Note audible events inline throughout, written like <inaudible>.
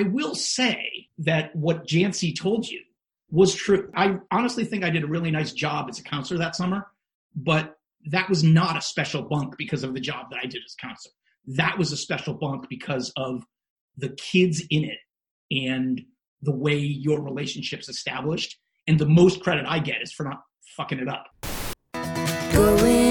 I will say that what Jancy told you was true. I honestly think I did a really nice job as a counselor that summer, but that was not a special bunk because of the job that I did as counselor. That was a special bunk because of the kids in it and the way your relationship's established. And the most credit I get is for not fucking it up. Going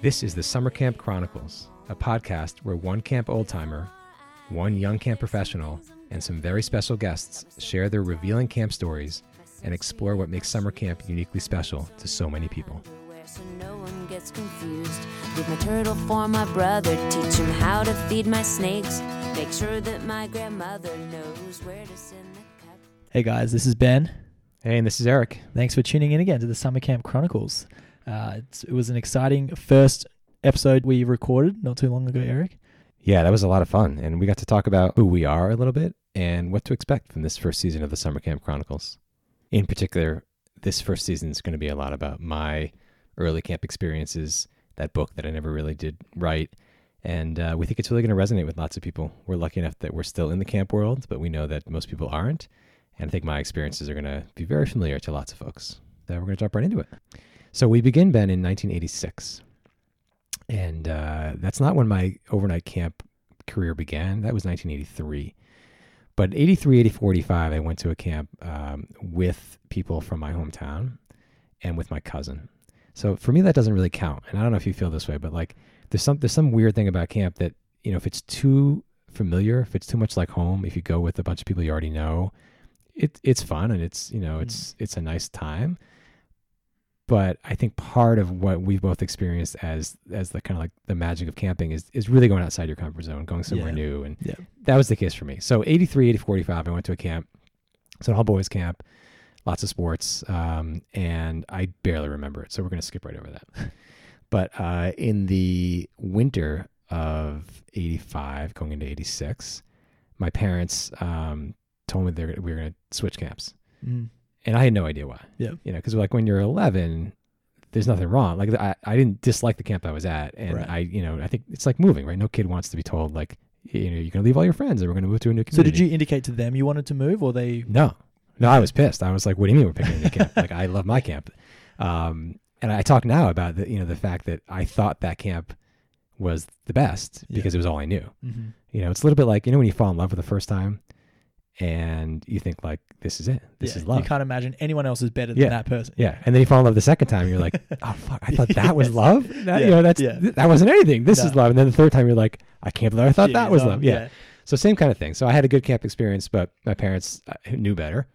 This is the Summer Camp Chronicles, a podcast where one camp old timer, one young camp professional, and some very special guests share their revealing camp stories and explore what makes summer camp uniquely special to so many people. so no one gets confused. Leave my turtle for my brother, teach him how to feed my snakes. Make sure that my grandmother knows where to send the cup. Hey guys, this is Ben. Hey, and this is Eric. Thanks for tuning in again to the Summer Camp Chronicles. Uh, it was an exciting first episode we recorded not too long ago, Eric. Yeah, that was a lot of fun, and we got to talk about who we are a little bit and what to expect from this first season of the Summer Camp Chronicles. In particular, this first season is going to be a lot about my early camp experiences, that book that I never really did write, and uh, we think it's really going to resonate with lots of people. We're lucky enough that we're still in the camp world, but we know that most people aren't, and I think my experiences are going to be very familiar to lots of folks. So we're going to jump right into it. So we begin, Ben, in 1986 and uh, that's not when my overnight camp career began. That was 1983. But 83, 84, 85, I went to a camp um, with people from my hometown and with my cousin. So for me, that doesn't really count. And I don't know if you feel this way, but like there's some there's some weird thing about camp that you know if it's too familiar, if it's too much like home, if you go with a bunch of people you already know, it it's fun and it's you know it's it's a nice time but I think part of what we've both experienced as as the kind of like the magic of camping is is really going outside your comfort zone, going somewhere Yeah. new, and Yeah. that was the case for me. So 83, 84, 85, I went to a camp, so an all boys camp, lots of sports, um, and I barely remember it, so we're going to skip right over that. <laughs> but uh, in the winter of 85, going into 86, my parents um, told me they were, we were going to switch camps Mm. And I had no idea why. Yeah. You know, because like when you're 11, there's nothing wrong. Like I, I didn't dislike the camp I was at, and Right. I, you know, I think it's like moving, right? No kid wants to be told like, you know, you're gonna leave all your friends, and we're gonna move to a new community. So did you indicate to them you wanted to move, or they? No, no, I was pissed. I was like, what do you mean we're picking a new camp? Like I love my camp, um, and I talk now about the, you know, the fact that I thought that camp was the best Yeah. because it was all I knew. Mhm. You know, it's a little bit like you know when you fall in love for the first time, and you think like, this is it, this Yeah, is love. You can't imagine anyone else is better Yeah. than that person. Yeah, and then you fall in love the second time. You're like, <laughs> oh fuck, I thought that was love. That, You know, that's yeah. th- that wasn't anything. This is love. And then the third time, you're like, I can't believe I thought that was love. Yeah. So same kind of thing. So I had a good camp experience, but my parents uh, knew better,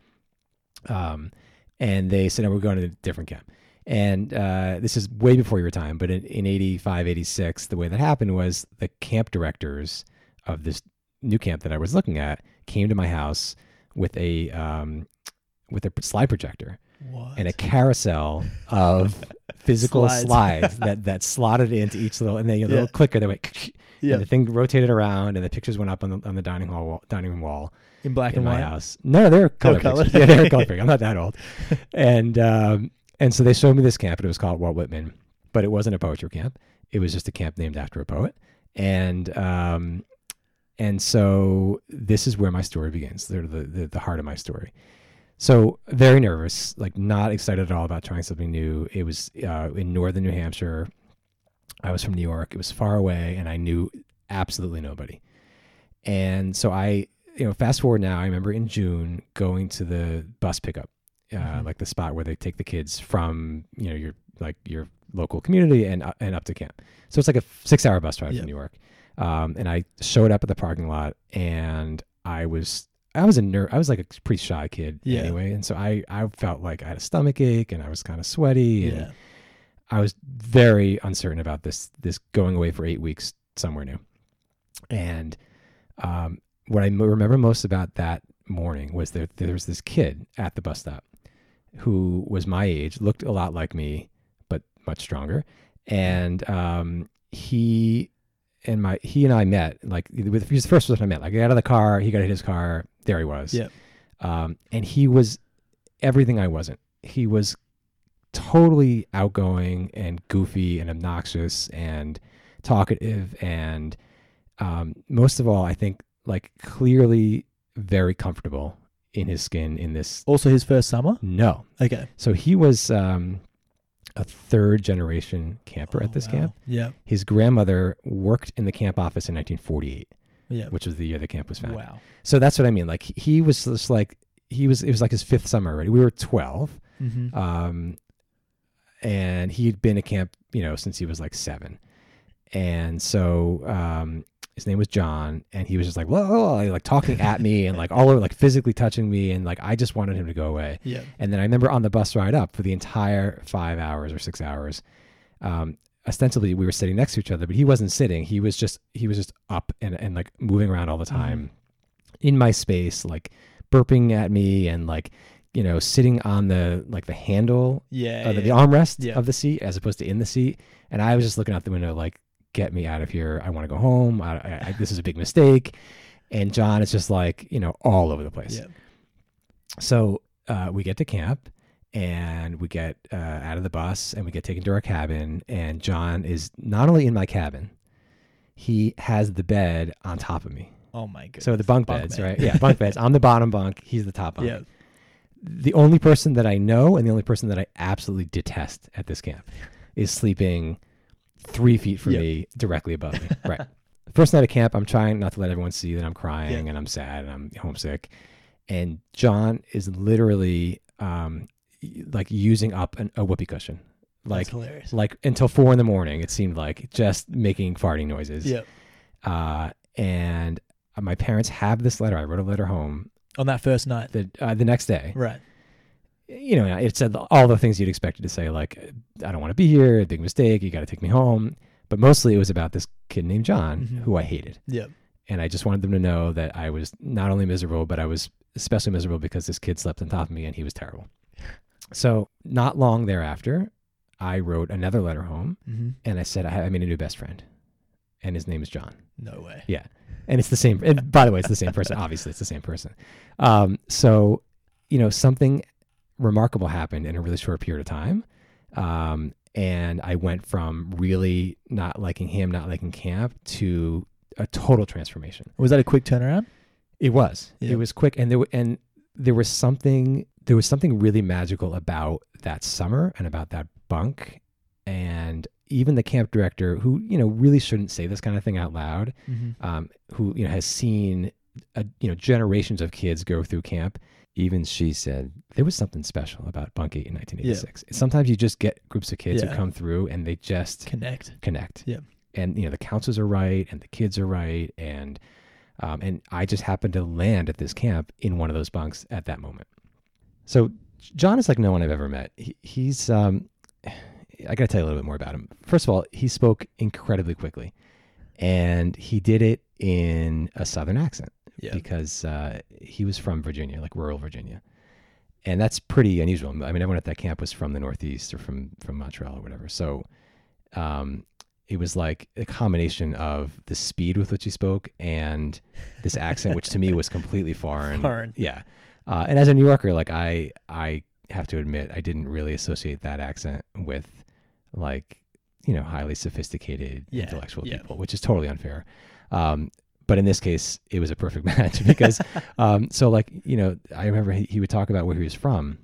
um, and they said, no, we're going to a different camp. And uh, this is way before your time, but in, in 85, 86, the way that happened was the camp directors of this new camp that I was looking at came to my house with a um, with a slide projector What? and a carousel of <laughs> physical Slides. slides that <laughs> that slotted into each little and then a Yeah. little clicker that went <laughs> yeah, and the thing rotated around and the pictures went up on the on the dining hall wall, dining room wall in black in and my white. house. No, they're color colored? pictures. Yeah, they're color pictures. I'm not that old. And um and so they showed me this camp and it was called Walt Whitman, but it wasn't a poetry camp. It was just a camp named after a poet. And um and so this is where my story begins. They're the, the the heart of my story. So very nervous, like not excited at all about trying something new. It was uh, in northern New Hampshire. I was from New York. It was far away, and I knew absolutely nobody. And so I, you know, fast forward now. I remember in June going to the bus pickup, uh, Mhm. like the spot where they take the kids from, you know, your like your local community and uh, and up to camp. So it's like a six-hour bus ride Yeah. from New York. Um, and I showed up at the parking lot, and I was I was a ner- I was like a pretty shy kid Yeah. anyway, and so I I felt like I had a stomach ache, and I was kind of sweaty, and Yeah. I was very uncertain about this this going away for eight weeks somewhere new. And um, what I remember most about that morning was that there was this kid at the bus stop who was my age, looked a lot like me, but much stronger, and um, he and my he and I met like with he was the first person I met. Like I got out of the car, he got in his car, there he was. Yep. Um, and he was everything I wasn't. He was totally outgoing and goofy and obnoxious and talkative and um, most of all, I think like clearly very comfortable in his skin in this. Also, his first summer. No, Okay. so he was um, a third generation camper Oh, at this wow. camp. Yeah. His grandmother worked in the camp office in 1948, Yeah. which was the year the camp was founded. Wow. So that's what I mean. Like he was just like he was. It was like his fifth summer already. We were 12, Mm-hmm. um, and he'd been at camp, you know, since he was like seven. And so um, his name was John, and he was just like, whoa, like talking at me and like all over, like physically touching me, and like I just wanted him to go away. yeah. And then I remember on the bus ride up for the entire five hours or six hours, um, ostensibly we were sitting next to each other, but he wasn't sitting. He was just he was just up and, and like moving around all the time in my space, like burping at me and like you know sitting on the like the handle Yeah. uh, the, the armrest Yeah. of the seat as opposed to in the seat. And I was just looking out the window like, get me out of here. I want to go home. I, I, I, this is a big mistake. And John is just like, you know, all over the place. Yeah. So uh, we get to camp and we get uh, out of the bus and we get taken to our cabin. And John is not only in my cabin, he has the bed on top of me. Oh my goodness. So the bunk, Bunk beds, bed. right? Yeah, bunk beds. I'm the bottom bunk. He's the top bunk. Yeah. The only person that I know and the only person that I absolutely detest at this camp is sleeping three feet from Yep. me, directly above me. <laughs> right. First night of camp, I'm trying not to let everyone see that I'm crying Yeah. and I'm sad and I'm homesick. And John is literally um, like using up an, a whoopee cushion, like like until four in the morning. It seemed like just making farting noises. Yeah. Uh, and my parents have this letter. I wrote a letter home On that first night. the uh, the next day. Right. You know, it said all the things you'd expect it to say, like I don't want to be here, big mistake, you got to take me home. But mostly it was about this kid named John Mhm. who I hated, Yeah. and I just wanted them to know that I was not only miserable, but I was especially miserable because this kid slept on top of me and he was terrible. So not long thereafter, I wrote another letter home Mm-hmm. and I said I, I made a new best friend, and his name is John. No way. Yeah. And it's the same. And by the way, it's the same person. <laughs> Obviously, it's the same person. Um, so, you know, something remarkable happened in a really short period of time. Um, and I went from really not liking him, not liking camp, to a total transformation. Was that a quick turnaround? It was. Yeah. It was quick, and there w- and there was something. There was something really magical about that summer and about that bunk, and even the camp director, who you know really shouldn't say this kind of thing out loud, Mm-hmm. um, who you know has seen a, you know generations of kids go through camp. Even she said there was something special about Bunk Eight in 1986. Sometimes you just get groups of kids Yeah. who come through and they just Connect. connect. Yeah. And you know the counselors are right and the kids are right and um, and I just happened to land at this camp in one of those bunks at that moment. So John is like no one I've ever met. He, he's um, <sighs> I got to tell you a little bit more about him. First of all, he spoke incredibly quickly, and he did it in a southern accent Yeah. because uh, he was from Virginia, like rural Virginia, and that's pretty unusual. I mean, everyone at that camp was from the Northeast or from from Montreal or whatever. So, um, it was like a combination of the speed with which he spoke and this accent, which to me was completely foreign. Foreign. Yeah, uh, and as a New Yorker, like I I have to admit, I didn't really associate that accent with like you know highly sophisticated Yeah, intellectual yeah. people, which is totally unfair. Um, but in this case, it was a perfect <laughs> match because, <laughs> um, so like you know, I remember he, he would talk about where he was from,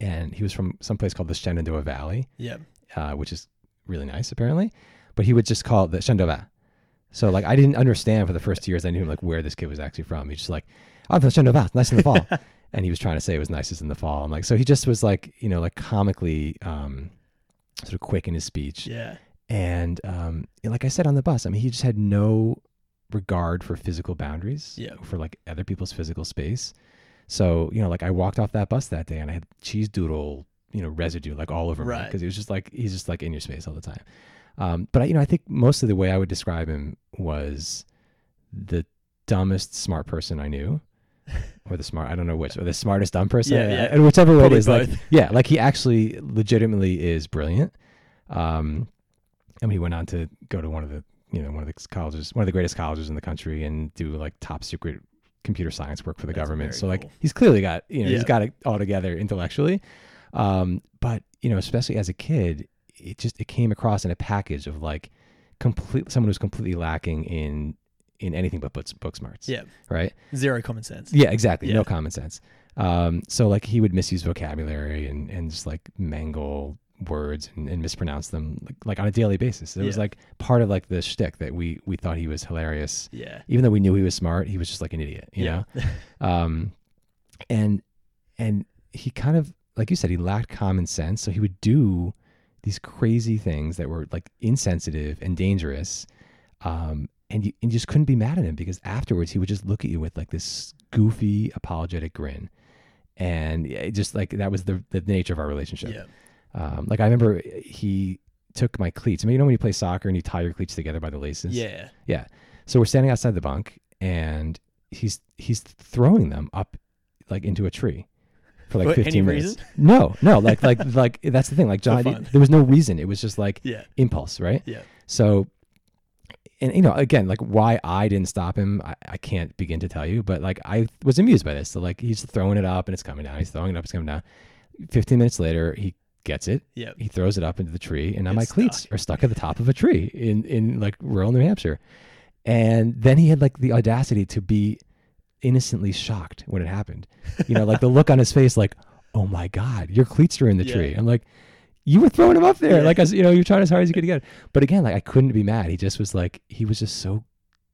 and he was from some place called the Shenandoah Valley, Yeah. uh, which is really nice apparently, but he would just call it the Shenandoah. So like I didn't understand for the first two years I knew like where this kid was actually from. He's just like, oh, the Shenandoah, nice in the fall, <laughs> and he was trying to say it was nicest in the fall. I'm like, so he just was like you know like comically um, sort of quick in his speech, Yeah. and um, like I said on the bus, I mean, he just had no regard for physical boundaries, Yeah. for like other people's physical space. So you know, like I walked off that bus that day, and I had cheese doodle, you know, residue like all over me Right. because he was just like he's just like in your space all the time. Um, but I, you know, I think mostly the way I would describe him was the dumbest smart person I knew. <laughs> Or the smart, I don't know which, or the smartest dumb person, Yeah, yeah. and whichever way it Probably like, yeah, like he actually legitimately is brilliant. Um, I mean, he went on to go to one of the, you know, one of the colleges, one of the greatest colleges in the country, and do like top secret computer science work for the That's government. So like he's clearly got you know he's got it all together intellectually. Um, but you know, especially as a kid, it just it came across in a package of like complete someone who's completely lacking in in anything but book, book smarts. Yeah. Right. Zero common sense. Yeah, exactly. Yeah. No common sense. Um, so like he would misuse vocabulary and, and just like mangle words and, and mispronounce them like, like on a daily basis. It was like part of like the shtick that we we thought he was hilarious. Yeah. Even though we knew he was smart, he was just like an idiot, you yeah. know? <laughs> Um and and he kind of like you said, he lacked common sense. So he would do these crazy things that were like insensitive and dangerous. Um, and you, and you just couldn't be mad at him because afterwards he would just look at you with like this goofy apologetic grin. And it just like that was the, the nature of our relationship. yeah. Um, like I remember he took my cleats. I mean, you know when you play soccer and you tie your cleats together by the laces? Yeah. Yeah. So we're standing outside the bunk and he's he's throwing them up like into a tree for like For any 15 minutes. reason? No, no, like like <laughs> like that's the thing. Like John there was no reason. It was just like Yeah. impulse, right? Yeah. So and you know, again, like why I didn't stop him, I, I can't begin to tell you, but like I was amused by this. So like he's throwing it up and it's coming down. He's throwing it up, it's coming down. 15 minutes later, he gets it Yeah. he throws it up into the tree, and now my cleats stuck. are stuck at the top of a tree in in like rural New Hampshire. And then he had like the audacity to be innocently shocked when it happened. You know, like the look on his face, like, "Oh my god, your cleats are in the Yeah. tree." I'm like, "You were throwing them up there, Yeah. like as you know, you're trying as hard as you could to get." It. But again, like I couldn't be mad. He just was like, he was just so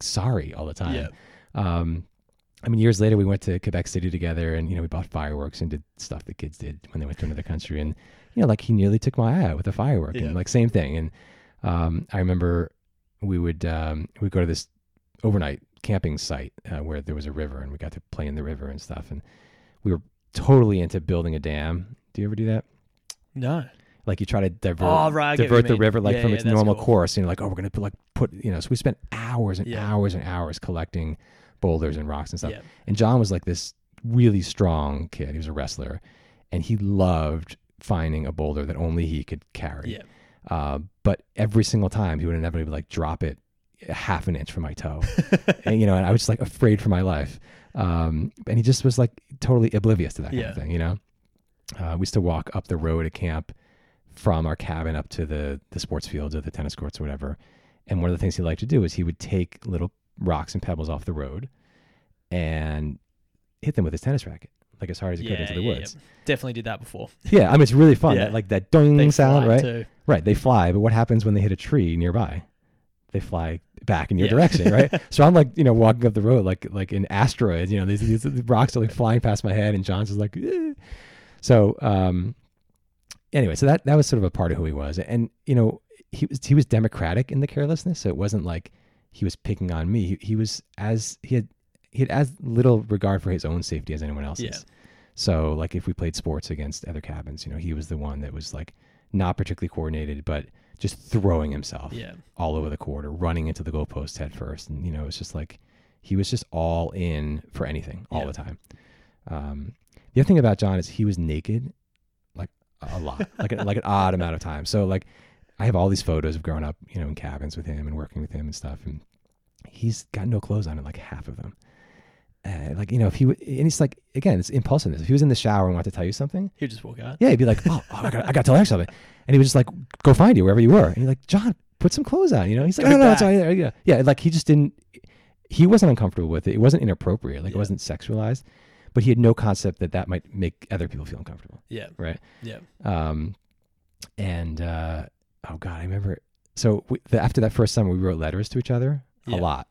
sorry all the time. Yeah. Um, I mean, years later, we went to Quebec City together, and you know, we bought fireworks and did stuff that kids did when they went to another country. And you know, like he nearly took my eye out with a firework, Yeah. and like same thing. And um, I remember we would um, we'd go to this overnight camping site uh, where there was a river, and we got to play in the river and stuff. And we were totally into building a dam. Do you ever do that? No. Like you try to divert Oh, right. I get what you divert the mean. river like Yeah, from yeah, its normal cool. course. You know, like oh, we're gonna put like put you know. So we spent hours and hours and hours collecting boulders and rocks and stuff. And John was like this really strong kid. He was a wrestler, and he loved finding a boulder that only he could carry. Yeah. Uh, but every single time, he would inevitably like drop it a half an inch from my toe, <laughs> and you know, and I was just like afraid for my life. Um, and he just was like totally oblivious to that kind of thing. You know, uh, we used to walk up the road at camp from our cabin up to the the sports fields or the tennis courts or whatever. And one of the things he liked to do is he would take little rocks and pebbles off the road and hit them with his tennis racket, like as hard as he could into the yeah, woods. yeah. Definitely did that before. Yeah, I mean it's really fun. Yeah. That, like that ding They sound, right? Too. Right. They fly, but what happens when they hit a tree nearby? They fly back in your Yeah. direction, right? <laughs> so I'm like, you know, walking up the road like like in asteroids. You know, these, these rocks are like flying past my head, and John's just like, eh. so. um Anyway, so that that was sort of a part of who he was, and you know, he was he was democratic in the carelessness. So it wasn't like he was picking on me. He, he was as he had he had as little regard for his own safety as anyone else's. Yeah. So like if we played sports against other cabins, you know, he was the one that was like not particularly coordinated, but just throwing himself Yeah. all over the court or running into the goalpost head first. And, you know, it's just like he was just all in for anything all Yeah. the time. Um, the other thing about John is he was naked like a lot, <laughs> like, a, like an odd amount of time. So like I have all these photos of growing up, you know, in cabins with him and working with him and stuff. And he's got no clothes on in like half of them. Uh, like, you know, if he, w- and he's like, again, it's impulsiveness. If he was in the shower and wanted to tell you something, He'd just walk out. yeah, he'd be like, "Oh, oh, I got, I got to tell Eric something," and he would just like go find you wherever you were, and you're like, "John, put some clothes on," you know? He's like, Go "No, no, it's back. all right." Yeah, yeah, like he just didn't. He wasn't uncomfortable with it. It wasn't inappropriate. Like Yeah. it wasn't sexualized, but he had no concept that that might make other people feel uncomfortable, Yeah. right? Yeah. Um, and uh, oh god, I remember. So we, the, after that first summer, we wrote letters to each other Yeah. a lot,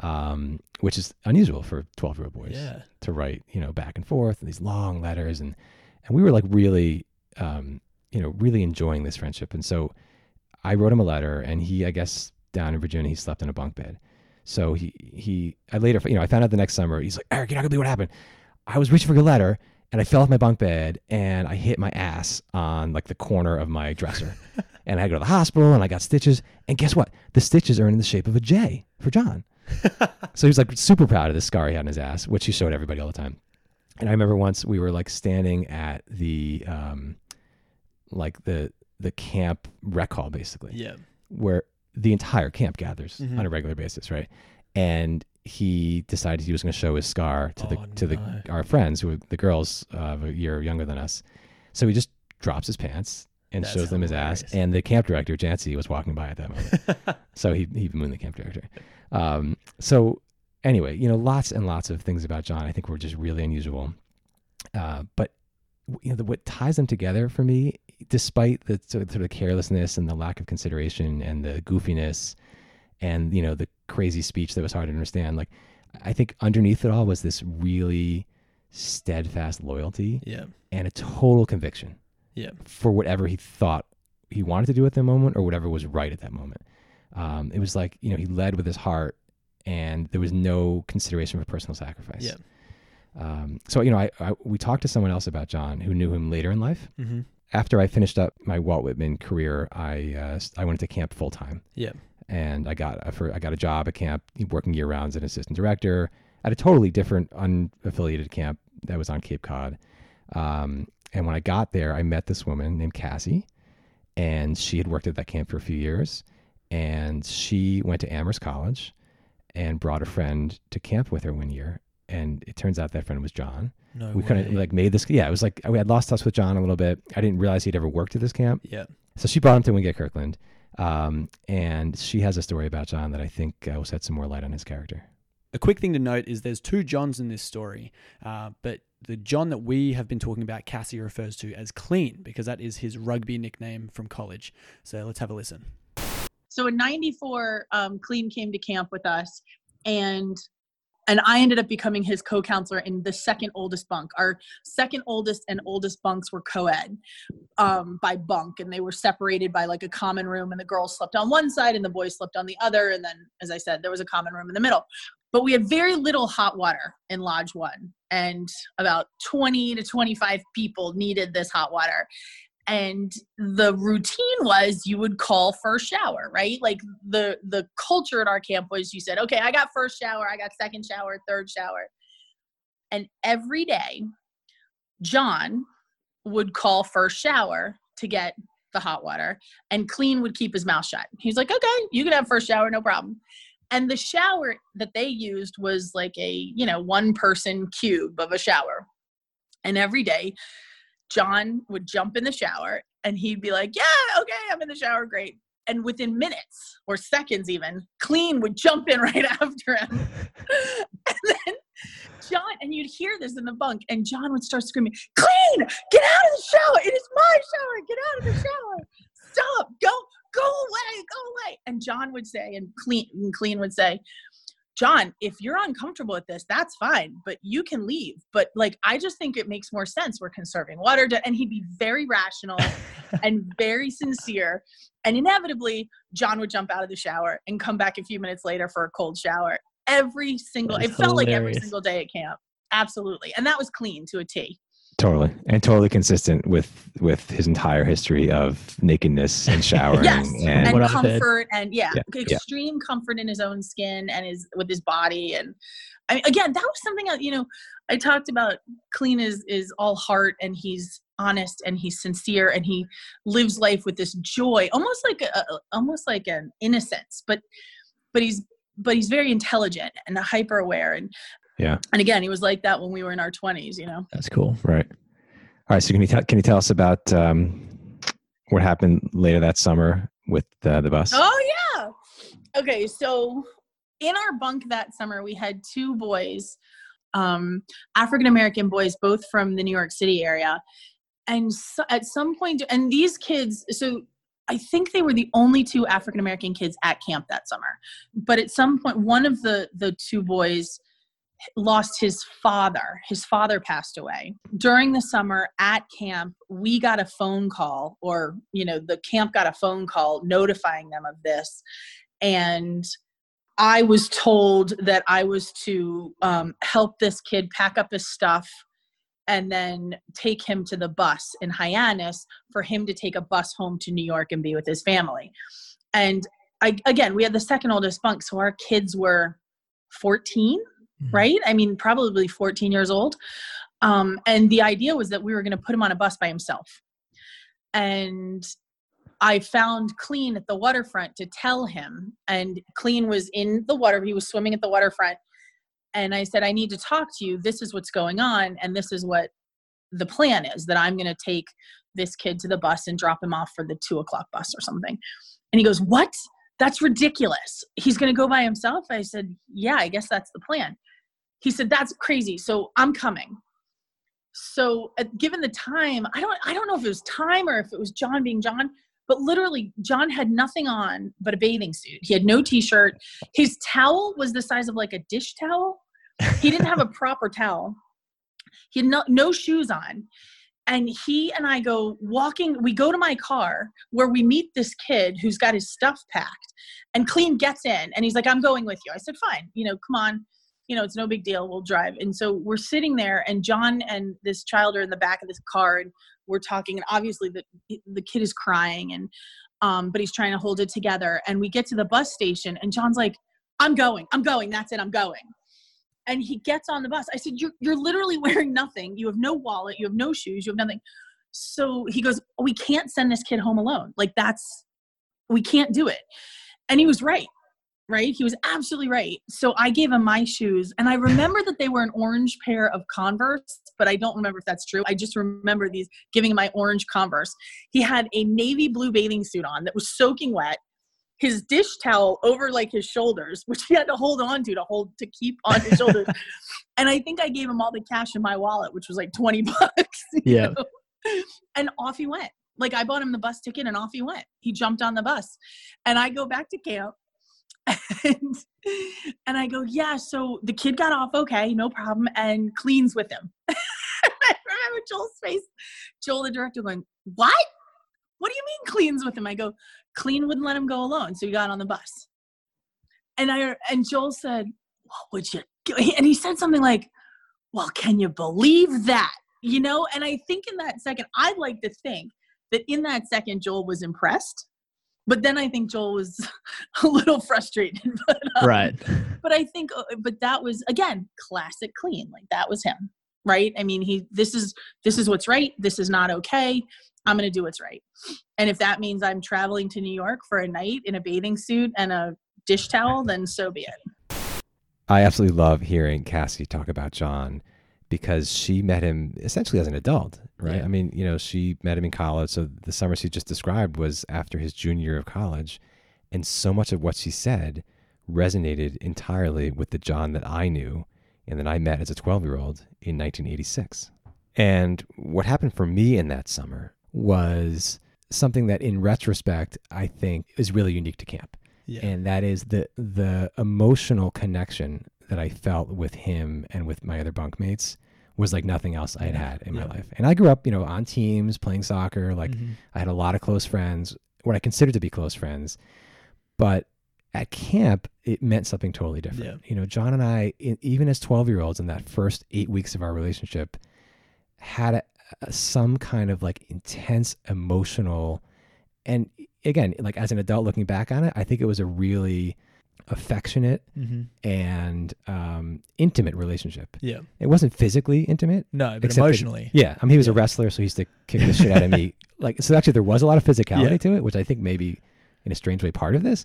um, which is unusual for twelve year old boys Yeah. to write, you know, back and forth and these long letters and and we were like really um, you know, really enjoying this friendship. And so I wrote him a letter and he I guess down in Virginia he slept in a bunk bed. So he he I later you know, I found out the next summer, he's like, Eric, you're not gonna believe what happened. I was reaching for your letter and I fell off my bunk bed and I hit my ass on like the corner of my dresser. <laughs> and I had to go to the hospital and I got stitches. And guess what? The stitches are in the shape of a J for John. <laughs> so he was like super proud of this scar he had on his ass, which he showed everybody all the time. And I remember once we were like standing at the um like the the camp rec hall basically Yeah. where the entire camp gathers Mhm. on a regular basis, right? And he decided he was going to show his scar to the Oh, to the our friends who were the girls uh, a year younger than us. So he just drops his pants and That's shows them his ass. And the camp director Jancy was walking by at that moment, <laughs> so he he mooned the camp director. Um, so anyway, you know, lots and lots of things about John I think were just really unusual. Uh, but you know, the, what ties them together for me, despite the sort of sort of carelessness and the lack of consideration and the goofiness, and you know the crazy speech that was hard to understand, like I think underneath it all was this really steadfast loyalty Yeah. and a total conviction Yeah. for whatever he thought he wanted to do at the moment or whatever was right at that moment. Um, it was like you know he led with his heart, and there was no consideration for personal sacrifice. Yeah. Um, so you know, I, I we talked to someone else about John who knew him later in life. Mm-hmm. After I finished up my Walt Whitman career, I uh, I went to camp full time, Yeah. and I got a, for I got a job at camp working year round as an assistant director at a totally different unaffiliated camp that was on Cape Cod. Um, and when I got there, I met this woman named Cassie, and she had worked at that camp for a few years, and she went to Amherst College, and brought a friend to camp with her one year, and it turns out that friend was John. No we kind of like made this. Yeah, it was like we had lost touch with John a little bit. I didn't realize he'd ever worked at this camp. Yeah. So she brought him to Wingate Kirkland, um, and she has a story about John that I think uh, will shed some more light on his character. A quick thing to note is there's two Johns in this story, uh, but the John that we have been talking about, Cassie refers to as Clean because that is his rugby nickname from college. So let's have a listen. So in '94, um, Clean came to camp with us, and and I ended up becoming his co-counselor in the second oldest bunk. Our second oldest and oldest bunks were co-ed um, by bunk, and they were separated by like a common room, and the girls slept on one side and the boys slept on the other. And then, as I said, there was a common room in the middle. But we had very little hot water in Lodge One, and about 20 to 25 people needed this hot water and the routine was you would call first shower right? Like the the culture at our camp was you said okay i got first shower i got second shower third shower. And every day john would call first shower to get the hot water and clean would keep his mouth shut. He's like okay you can have first shower no problem. And the shower that they used was like a you know one person cube of a shower. And every day John would jump in the shower and he'd be like, Yeah, okay, I'm in the shower, great. And within minutes or seconds, even, Clean would jump in <laughs> right after him. <laughs> and then John, and you'd hear this in the bunk, and John would start screaming, Clean, get out of the shower. It is my shower. Get out of the shower. Stop. Go, go away, go away. And John would say, and Clean, and Clean would say, John, if you're uncomfortable with this, that's fine, but you can leave. But like, I just think it makes more sense. We're conserving water. And he'd be very rational <laughs> and very sincere. And inevitably, John would jump out of the shower and come back a few minutes later for a cold shower. Every single, it felt like every single day at camp. Absolutely. And that was clean to a T. Totally, and totally consistent with with his entire history of nakedness and <laughs> showering. Yes, and, and What I've heard. comfort and yeah, Yeah, yeah. extreme comfort in his own skin and his with his body and I mean, again that was something that, you know I talked about clean is is all heart and he's honest and he's sincere and he lives life with this joy almost like a, a- almost like an innocence but but he's but he's very intelligent and hyper aware and Yeah. and again he was like that when we were in our 20s you know That's cool. right. All right. So can you tell can you tell us about um, what happened later that summer with uh, the bus? Oh yeah. Okay, so in our bunk that summer, we had two boys, um, African American boys, both from the New York City area, and so, at some point, and these kids, so. I think they were the only two African American kids at camp that summer. But at some point, one of the the two boys lost his father. His father passed away. During the summer at camp, we got a phone call, or, you know, the camp got a phone call notifying them of this. And I was told that I was to um, help this kid pack up his stuff and then take him to the bus in Hyannis for him to take a bus home to New York and be with his family. And I, again, we had the second oldest bunk, so our kids were 14 Mhm. right? I mean, probably 14 years old. Um, and the idea was that we were going to put him on a bus by himself. And I found Clean at the waterfront to tell him, and Clean was in the water. He was swimming at the waterfront, and I said, I need to talk to you. This is what's going on, and this is what the plan is that I'm going to take this kid to the bus and drop him off for the two o'clock bus or something. And he goes, What? That's ridiculous. He's going to go by himself. I said, Yeah, I guess that's the plan. He said, That's crazy. So I'm coming. So, uh, given the time, I don't, I don't know if it was time or if it was John being John, but literally, John had nothing on but a bathing suit. He had no t-shirt. His towel was the size of like a dish towel. He didn't have a <laughs> proper towel. He had no, no shoes on and he and I go walking. We go to my car where we meet this kid who's got his stuff packed, and Clean gets in and he's like, "I'm going with you." I said, "Fine, you know, come on, you know, it's no big deal. We'll drive." And so we're sitting there, and John and this child are in the back of this car, and we're talking. And obviously, the the kid is crying, and um, but he's trying to hold it together. And we get to the bus station, and John's like, "I'm going. I'm going. That's it. I'm going." and he gets on the bus. I said, "You're you're literally <laughs> wearing nothing. You have no wallet. You have no shoes. You have nothing." So he goes, "We can't send this kid home alone. Like that's we can't do it." And he was right. Right? He was absolutely right. So I gave him my shoes, and I remember that they were an orange pair of Converse, but I don't remember if that's true. I just remember these giving him my orange Converse. He had a navy blue bathing suit on that was soaking wet his dish towel over like his shoulders, <laughs> which he had to hold on to to hold to keep on his shoulders. <laughs> and I think I gave him all the cash in my wallet, which was like 20 <laughs> bucks. Yeah. know? And off he went. Like I bought him the bus ticket and off he went. He jumped on the bus. And I go back to camp and and I go, yeah, so the kid got off okay, no problem, and cleans with him. <laughs> I remember Joel's face. Joel, the director, going, What? What do you mean cleans with him? I go, Clean wouldn't let him go alone, so he got on the bus. And I and Joel said, "What would you?" do? And he said something like, "Well, can you believe that?" You know. And I think in that second, I'd like to think that in that second, Joel was impressed. But then I think Joel was <laughs> a little frustrated. <laughs> But, um, Right. But I think, uh, but that was again classic clean. Like that was him, right? I mean, he. This is this is what's right. This is not okay. I'm going to do what's right. And if that means I'm traveling to New York for a night in a bathing suit and a dish towel, then so be it. I absolutely love hearing Cassie talk about John because she met him essentially as an adult, right? Yeah. I mean, you know, she met him in college. So the summer she just described was after his junior year of college. And so much of what she said resonated entirely with the John that I knew and that I met as a 12 year old in 1986. And what happened for me in that summer was something that, in retrospect, I think is really unique to camp Yeah. and that is the the emotional connection that I felt with him and with my other bunkmates was like nothing else I had had in my life. And I grew up, you know, on teams playing soccer. Like Mhm. I had a lot of close friends, what I considered to be close friends, but at camp it meant something totally different. You know, John and I, e- even as twelve year olds, in that first eight weeks of our relationship, had a, a- some kind of like intense emotional and again like as an adult looking back on it i think it was a really affectionate Mhm. and um, intimate relationship Yeah. it wasn't physically intimate No, but except that- emotionally. yeah i mean he was a wrestler so he used to kick the shit out of me <laughs> like so actually there was a lot of physicality Yeah. to it which i think maybe in a strange way part of this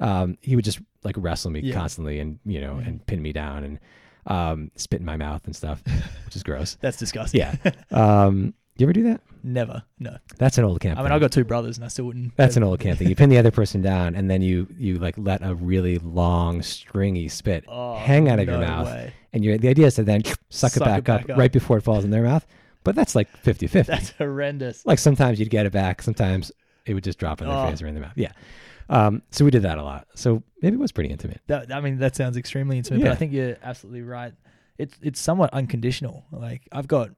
um, he would just like wrestle me Yeah. constantly and you know and pin me down and um, spit in my mouth and stuff which is gross <laughs> That's disgusting. yeah um, you ever do that Never. No. that's an old camp I mean, thing. I've got two brothers, and I still wouldn't. That's an old <laughs> camp thing. You pin the other person down, and then you you like let a really long, stringy spit Oh, hang out of your mouth, way. and you the idea is to then <sniffs> suck, it, back it back up, up. right before it falls in their mouth. But that's like 50-50. That's horrendous. like sometimes you'd get it back, sometimes it would just drop in their Oh. face or in their mouth. Yeah. Um, so we did that a lot. So maybe it was pretty intimate. That, I mean, that sounds extremely intimate, but I think you're absolutely right. It's it's somewhat unconditional. Like I've got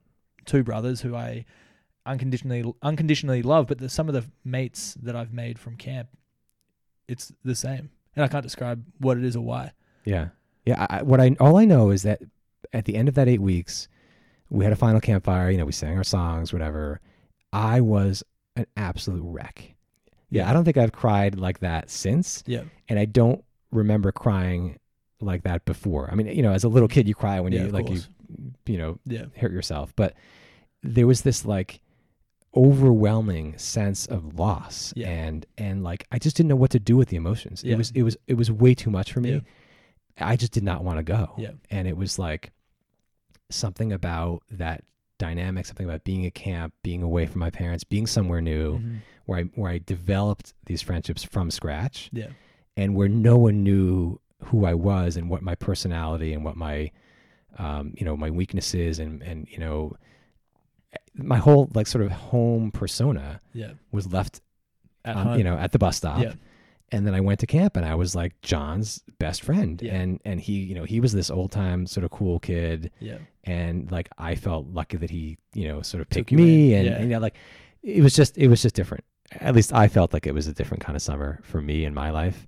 two brothers who I unconditionally unconditionally love, but the, some of the mates that I've made from camp, it's the same, and I can't describe what it is or why. Yeah. Yeah. I, what I all I know is that at the end of that eight weeks, we had a final campfire. You know, we sang our songs, whatever. I was an absolute wreck. Yeah, Yeah. I don't think I've cried like that since, Yeah, and I don't remember crying like that before. I mean, you know, as a little kid, you cry when Yeah, you like course. you, you know, yeah, hurt yourself, but there was this like overwhelming sense of loss Yeah. and and like I just didn't know what to do with the emotions. Yeah. It was it was it was way too much for me. I just did not want to go. Yeah. And it was like something about that dynamic, something about being at camp, being away from my parents, being somewhere new, Mhm. where I where I developed these friendships from scratch Yeah. and where no one knew who I was and what my personality and what my um, you know my weaknesses and and you know my whole like sort of home persona Yeah. was left At um, you know at the bus stop Yeah. and then I went to camp and I was like John's best friend Yeah. and and he you know he was this old time sort of cool kid Yeah. and like I felt lucky that he you know sort of picked you me and, yeah. and yeah like it was just it was just different at least I felt like it was a different kind of summer for me in my life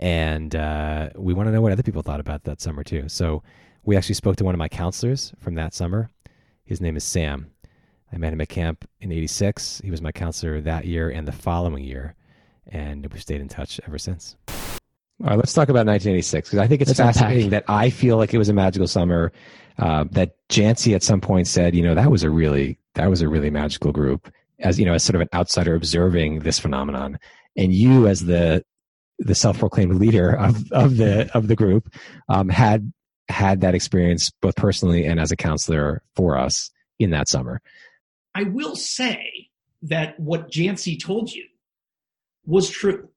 and uh, we want to know what other people thought about that summer too so we actually spoke to one of my counselors from that summer his name is Sam I met him at camp in 86 he was my counselor that year and the following year and we've stayed in touch ever since all right, let's talk about 1986 because I think it's Let's unpack. fascinating that I feel like it was a magical summer. Uh, that Jancy at some point said, you know, that was a really that was a really magical group. As you know, as sort of an outsider observing this phenomenon, and you as the the self-proclaimed leader of of the of the group um, had had that experience both personally and as a counselor for us in that summer. I will say that what Jancy told you was true.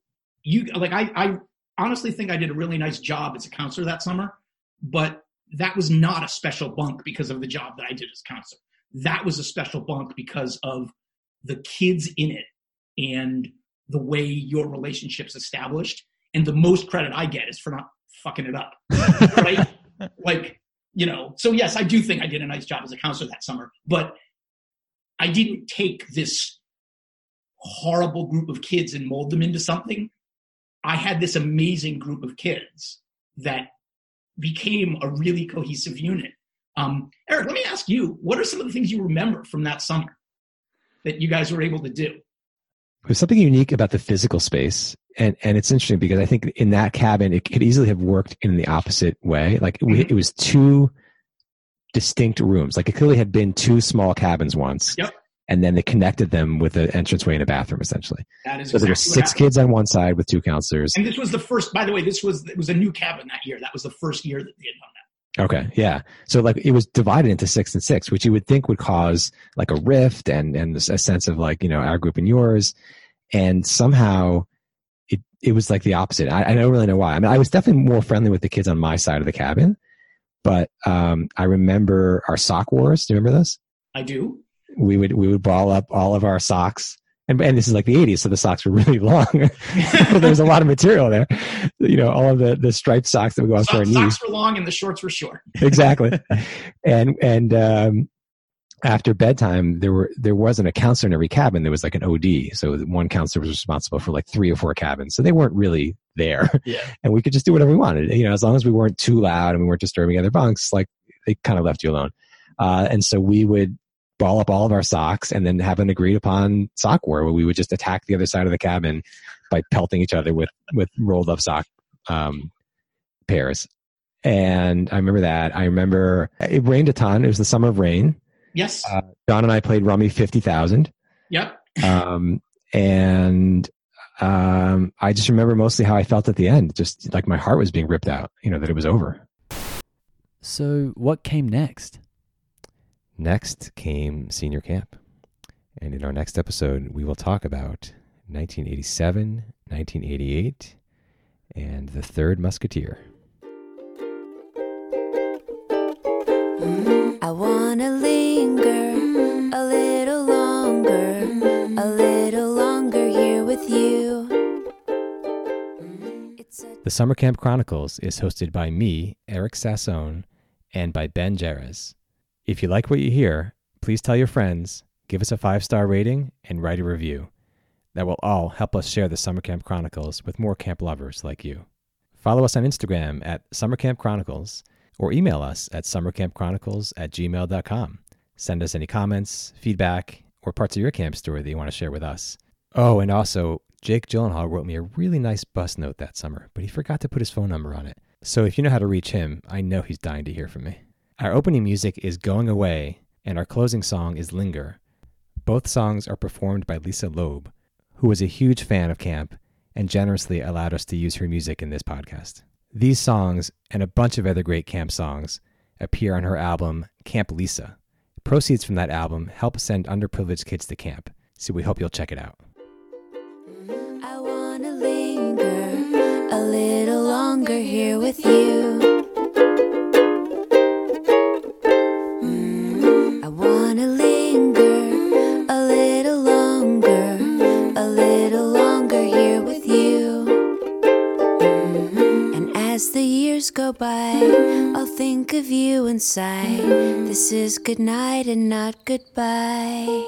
You like I, I honestly think I did a really nice job as a counselor that summer, but that was not a special bunk because of the job that I did as counselor. That was a special bunk because of the kids in it and the way your relationship's established. And the most credit I get is for not fucking it up. <laughs> right? Like, you know, so yes, I do think I did a nice job as a counselor that summer, but I didn't take this horrible group of kids and mold them into something. I had this amazing group of kids that became a really cohesive unit. Um, Eric, let me ask you, what are some of the things you remember from that summer that you guys were able to do? There's something unique about the physical space. And, and it's interesting because I think in that cabin, it could easily have worked in the opposite way. Like we, Mhm. it was two distinct rooms. Like it clearly had been two small cabins once. Yep. And then they connected them with an entranceway and a bathroom, essentially. That is So there were six kids on one side with two counselors. And this was the first, by the way, this was, it was a new cabin that year. That was the first year that they had done that. Okay, yeah. So like it was divided into six and six, which you would think would cause like a rift and and a sense of like you know our group and yours, and somehow it it was like the opposite. I, I don't really know why. I mean, I was definitely more friendly with the kids on my side of the cabin, but um, I remember our sock wars. Do you remember those? I do. We would we would ball up all of our socks. And, and this is like the 80s, so the socks were really <laughs> long. <laughs> there was a lot of material there. You know, all of the, the striped socks that would go up to our So- knees socks were long and the shorts were short. exactly. <laughs> and and um, after bedtime, there were there wasn't a counselor in every cabin. There was like an OD, so one counselor was responsible for like three or four cabins. So they weren't really there, <laughs> Yeah. and we could just do whatever we wanted. You know, as long as we weren't too loud and we weren't disturbing other bunks, like they kind of left you alone. Uh, and so we would ball up all of our socks and then have an agreed upon sock war where we would just attack the other side of the cabin by pelting each other with with rolled up sock um, pairs. And I remember that. I remember it rained a ton. It was the summer of rain. Yes. Uh, John and I played Rummy 50,000. yep. Um, and um, I just remember mostly how I felt at the end. Just like my heart was being ripped out, you know, that it was over. So, what came next? Next came senior camp. And in our next episode, we will talk about 1987, 1988, and the third musketeer. I wanna The Summer Camp Chronicles is hosted by me, Eric Sassone, and by Ben Jerez. If you like what you hear, please tell your friends, give us a five star rating, and write a review. That will all help us share the Summer Camp Chronicles with more camp lovers like you. Follow us on Instagram at Summer Camp Chronicles or email us at summercampchronicles at gmail.com. Send us any comments, feedback, or parts of your camp story that you want to share with us. Oh, and also, Jake Gyllenhaal wrote me a really nice bus note that summer, but he forgot to put his phone number on it. So if you know how to reach him, I know he's dying to hear from me. Our opening music is Going Away, and our closing song is Linger. Both songs are performed by Lisa Loeb, who was a huge fan of camp and generously allowed us to use her music in this podcast. These songs and a bunch of other great camp songs appear on her album Camp Lisa. Proceeds from that album help send underprivileged kids to camp, so we hope you'll check it out. I a little longer here with you. Mm, I wanna linger a little longer, a little longer here with you. Mm, And as the years go by, I'll think of you and sigh. This is goodnight and not goodbye.